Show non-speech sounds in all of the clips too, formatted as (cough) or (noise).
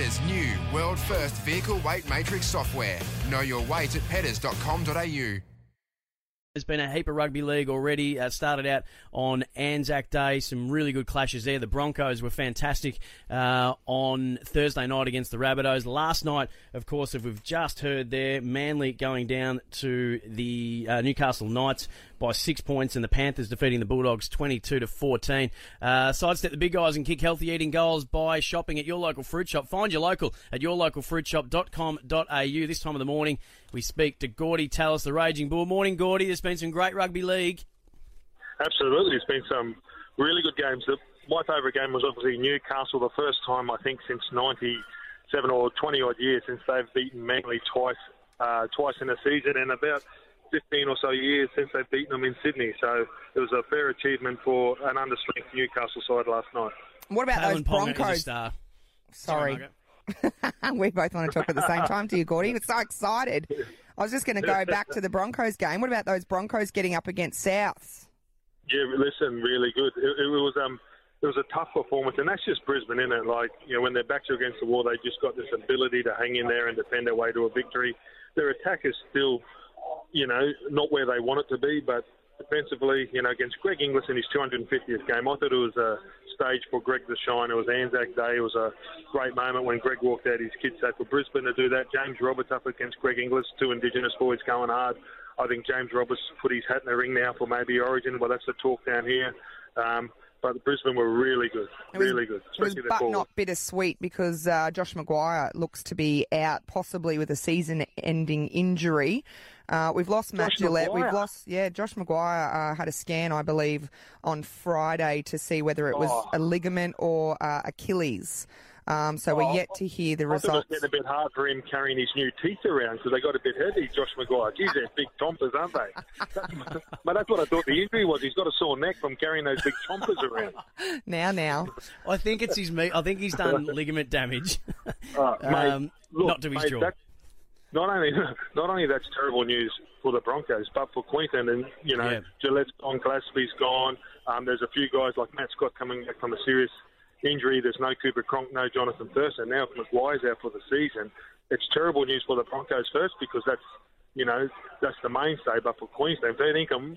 Petters new world first vehicle weight matrix software. Know your weight at petters.com.au. There's been a heap of rugby league already. Uh, started out on Anzac Day. Some really good clashes there. The Broncos were fantastic uh, on Thursday night against the Rabbitohs. Last night, of course, if we've just heard there, Manly going down to the uh, Newcastle Knights by six points, and the Panthers defeating the Bulldogs 22 to 14. Uh, sidestep the big guys and kick healthy eating goals by shopping at your local fruit shop. Find your local at yourlocalfruitshop.com.au. This time of the morning, we speak to Gordie Tallis, the Raging Bull. Morning, Gordie. There's been some great rugby league. Absolutely, it's been some really good games. My favourite game was obviously Newcastle, the first time I think since '97 or 20 odd years since they've beaten Manly twice, uh, twice in a season, and about 15 or so years since they've beaten them in Sydney. So it was a fair achievement for an understrength Newcastle side last night. What about Kalyn those Ponga is a Broncos? star. Sorry. (laughs) We both want to talk at the same (laughs) time to you, Gordie. We're so excited. I was just going to go back to the Broncos game. What about those Broncos getting up against Souths? Yeah, listen, really good. It, it was um, it was a tough performance, and that's just Brisbane, isn't it? Like you know, when their backs are against the wall, they just got this ability to hang in there and defend their way to a victory. Their attack is still, you know, not where they want it to be, but defensively, you know, against Greg Inglis in his 250th game, I thought it was a stage for Greg to shine. It was Anzac Day. It was a great moment when Greg walked out his kids set for Brisbane to do that. James Roberts up against Greg Inglis, two Indigenous boys going hard. I think James Roberts put his hat in the ring now for maybe Origin. Well, that's the talk down here. Um, but the Brisbane were really good, really good, It was but forward. not bittersweet because uh, Josh McGuire looks to be out, possibly with a season-ending injury. Uh, we've lost Matt Josh Gillett. We've lost, yeah. Josh McGuire uh, had a scan, I believe, on Friday to see whether it was Oh. a ligament or uh, Achilles. Um, so we're Oh, yet to hear the I thought it was results. getting a bit hard for him carrying his new teeth around because they got a bit heavy, Josh McGuire. Geez, they're big chompers, aren't they? (laughs) but that's what I thought the injury was. He's got a sore neck from carrying those big chompers around. (laughs) Now, now. I think it's his meat. I think he's done (laughs) ligament damage. Uh, mate, um, look, not to his mate, jaw. that- not only not only that's terrible news for the Broncos, but for Queensland. And you know, Yeah. Gillett's gone, Gillespie's gone. Um, there's a few guys like Matt Scott coming back from a serious injury. There's no Cooper Cronk, no Jonathan Thurston. Now if McGuire's out for the season, it's terrible news for the Broncos first because that's you know that's the mainstay. But for Queensland, they think I'm.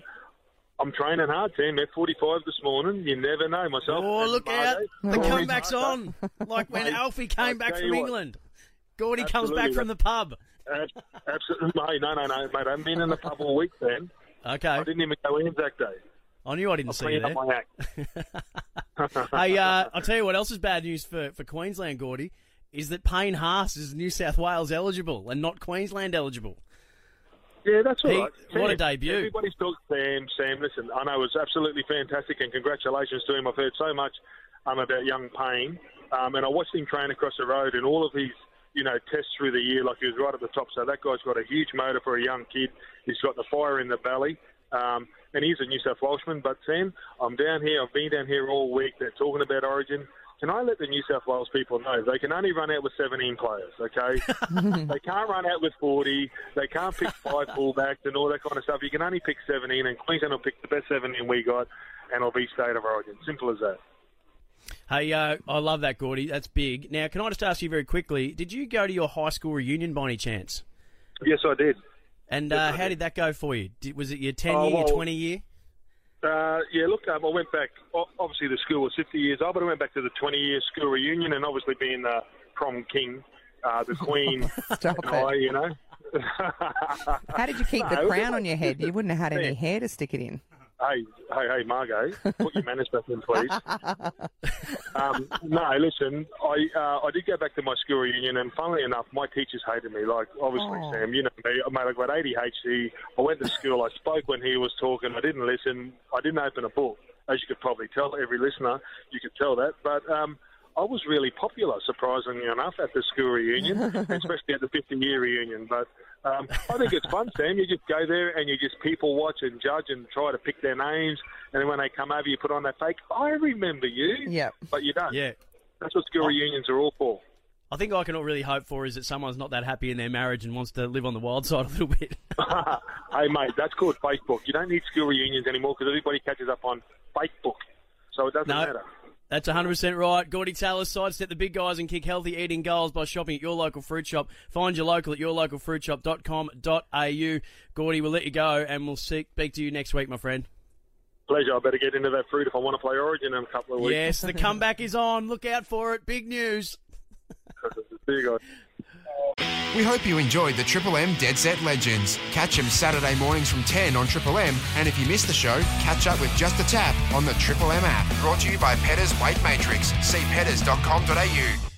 I'm training hard, Sam. At 45 this morning, you never know. Myself. Oh, and look out. The comeback's Margo. on. Like when (laughs) Mate, Alfie came I back from. England. Gordie comes back from the pub. Absolutely, mate. No, no, no, mate. I've been in the pub all week, then. Okay. I didn't even go Anzac Day. I knew I didn't see you Cleaned up there. (laughs) (laughs) Hey, uh, I'll tell you what else is bad news for, for Queensland, Gordie, is that Payne Haas is New South Wales eligible and not Queensland eligible. Yeah, that's all He- right. what a Sam, debut. Everybody's talking Sam. Sam, listen, I know it was absolutely fantastic, and congratulations to him. I've heard so much um, about young Payne, um, and I watched him train across the road, and all of his, you know, tests through the year, like he was right at the top. So that guy's got a huge motor for a young kid. He's got the fire in the belly. Um, and he's a New South Welshman. But Sam, I'm down here. I've been down here all week. They're talking about Origin. Can I let the New South Wales people know they can only run out with 17 players, okay? (laughs) they can't run out with 40. They can't pick five fullbacks and all that kind of stuff. You can only pick 17, and Queensland will pick the best 17 we got, and it'll be state of origin. Simple as that. Hey, uh, I love that, Gordie. That's big. Now, can I just ask you very quickly, did you go to your high school reunion by any chance? Yes, I did. And uh, how did. did that go for you? Did, was it your 10 Oh, year, well- your 20 year? Uh, yeah, look, um, I went back. Obviously, the school was 50 years old, but I went back to the 20-year school reunion, and obviously being the prom king, uh, the queen, (laughs) Stop and I, it. you know. (laughs) How did you keep the No, it was crown like- on your head? You wouldn't have had any (laughs) hair to stick it in. Hey, hey, hey, Margot, put your manners back in, please. (laughs) um, no, listen, I uh, I did go back to my school reunion, and funnily enough, my teachers hated me. Like, obviously, Oh. Sam, you know me, I made, I got ADHD. I went to school, I spoke when he was talking, I didn't listen, I didn't open a book. As you could probably tell, every listener, you could tell that. But um, I was really popular, surprisingly enough, at the school reunion, (laughs) especially at the 50 year reunion. But um, I think it's fun, Sam. You just go there and you just people watch and judge and try to pick their names. And then when they come over, you put on that fake, I remember you. Yeah. But you don't. Yeah. That's what school reunions are all for. I think I can all really hope for is that someone's not that happy in their marriage and wants to live on the wild side a little bit. (laughs) (laughs) hey, mate, that's called Facebook. You don't need school reunions anymore because everybody catches up on Facebook. So it doesn't No. matter. That's 100% right. Gordie Tallis sidestep the big guys and kick healthy eating goals by shopping at your local fruit shop. Find your local at yourlocalfruitshop.com.au. Gordie, we'll let you go and we'll speak to you next week, my friend. Pleasure. I better get into that fruit if I want to play Origin in a couple of weeks. Yes, the comeback is on. Look out for it. Big news. (laughs) See you guys. We hope you enjoyed the Triple M Dead Set Legends. Catch them Saturday mornings from 10 on Triple M, and if you missed the show, catch up with Just a Tap on the Triple M app. Brought to you by Petters Weight Matrix. See petters.com.au.